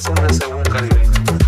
siempre según Caribe.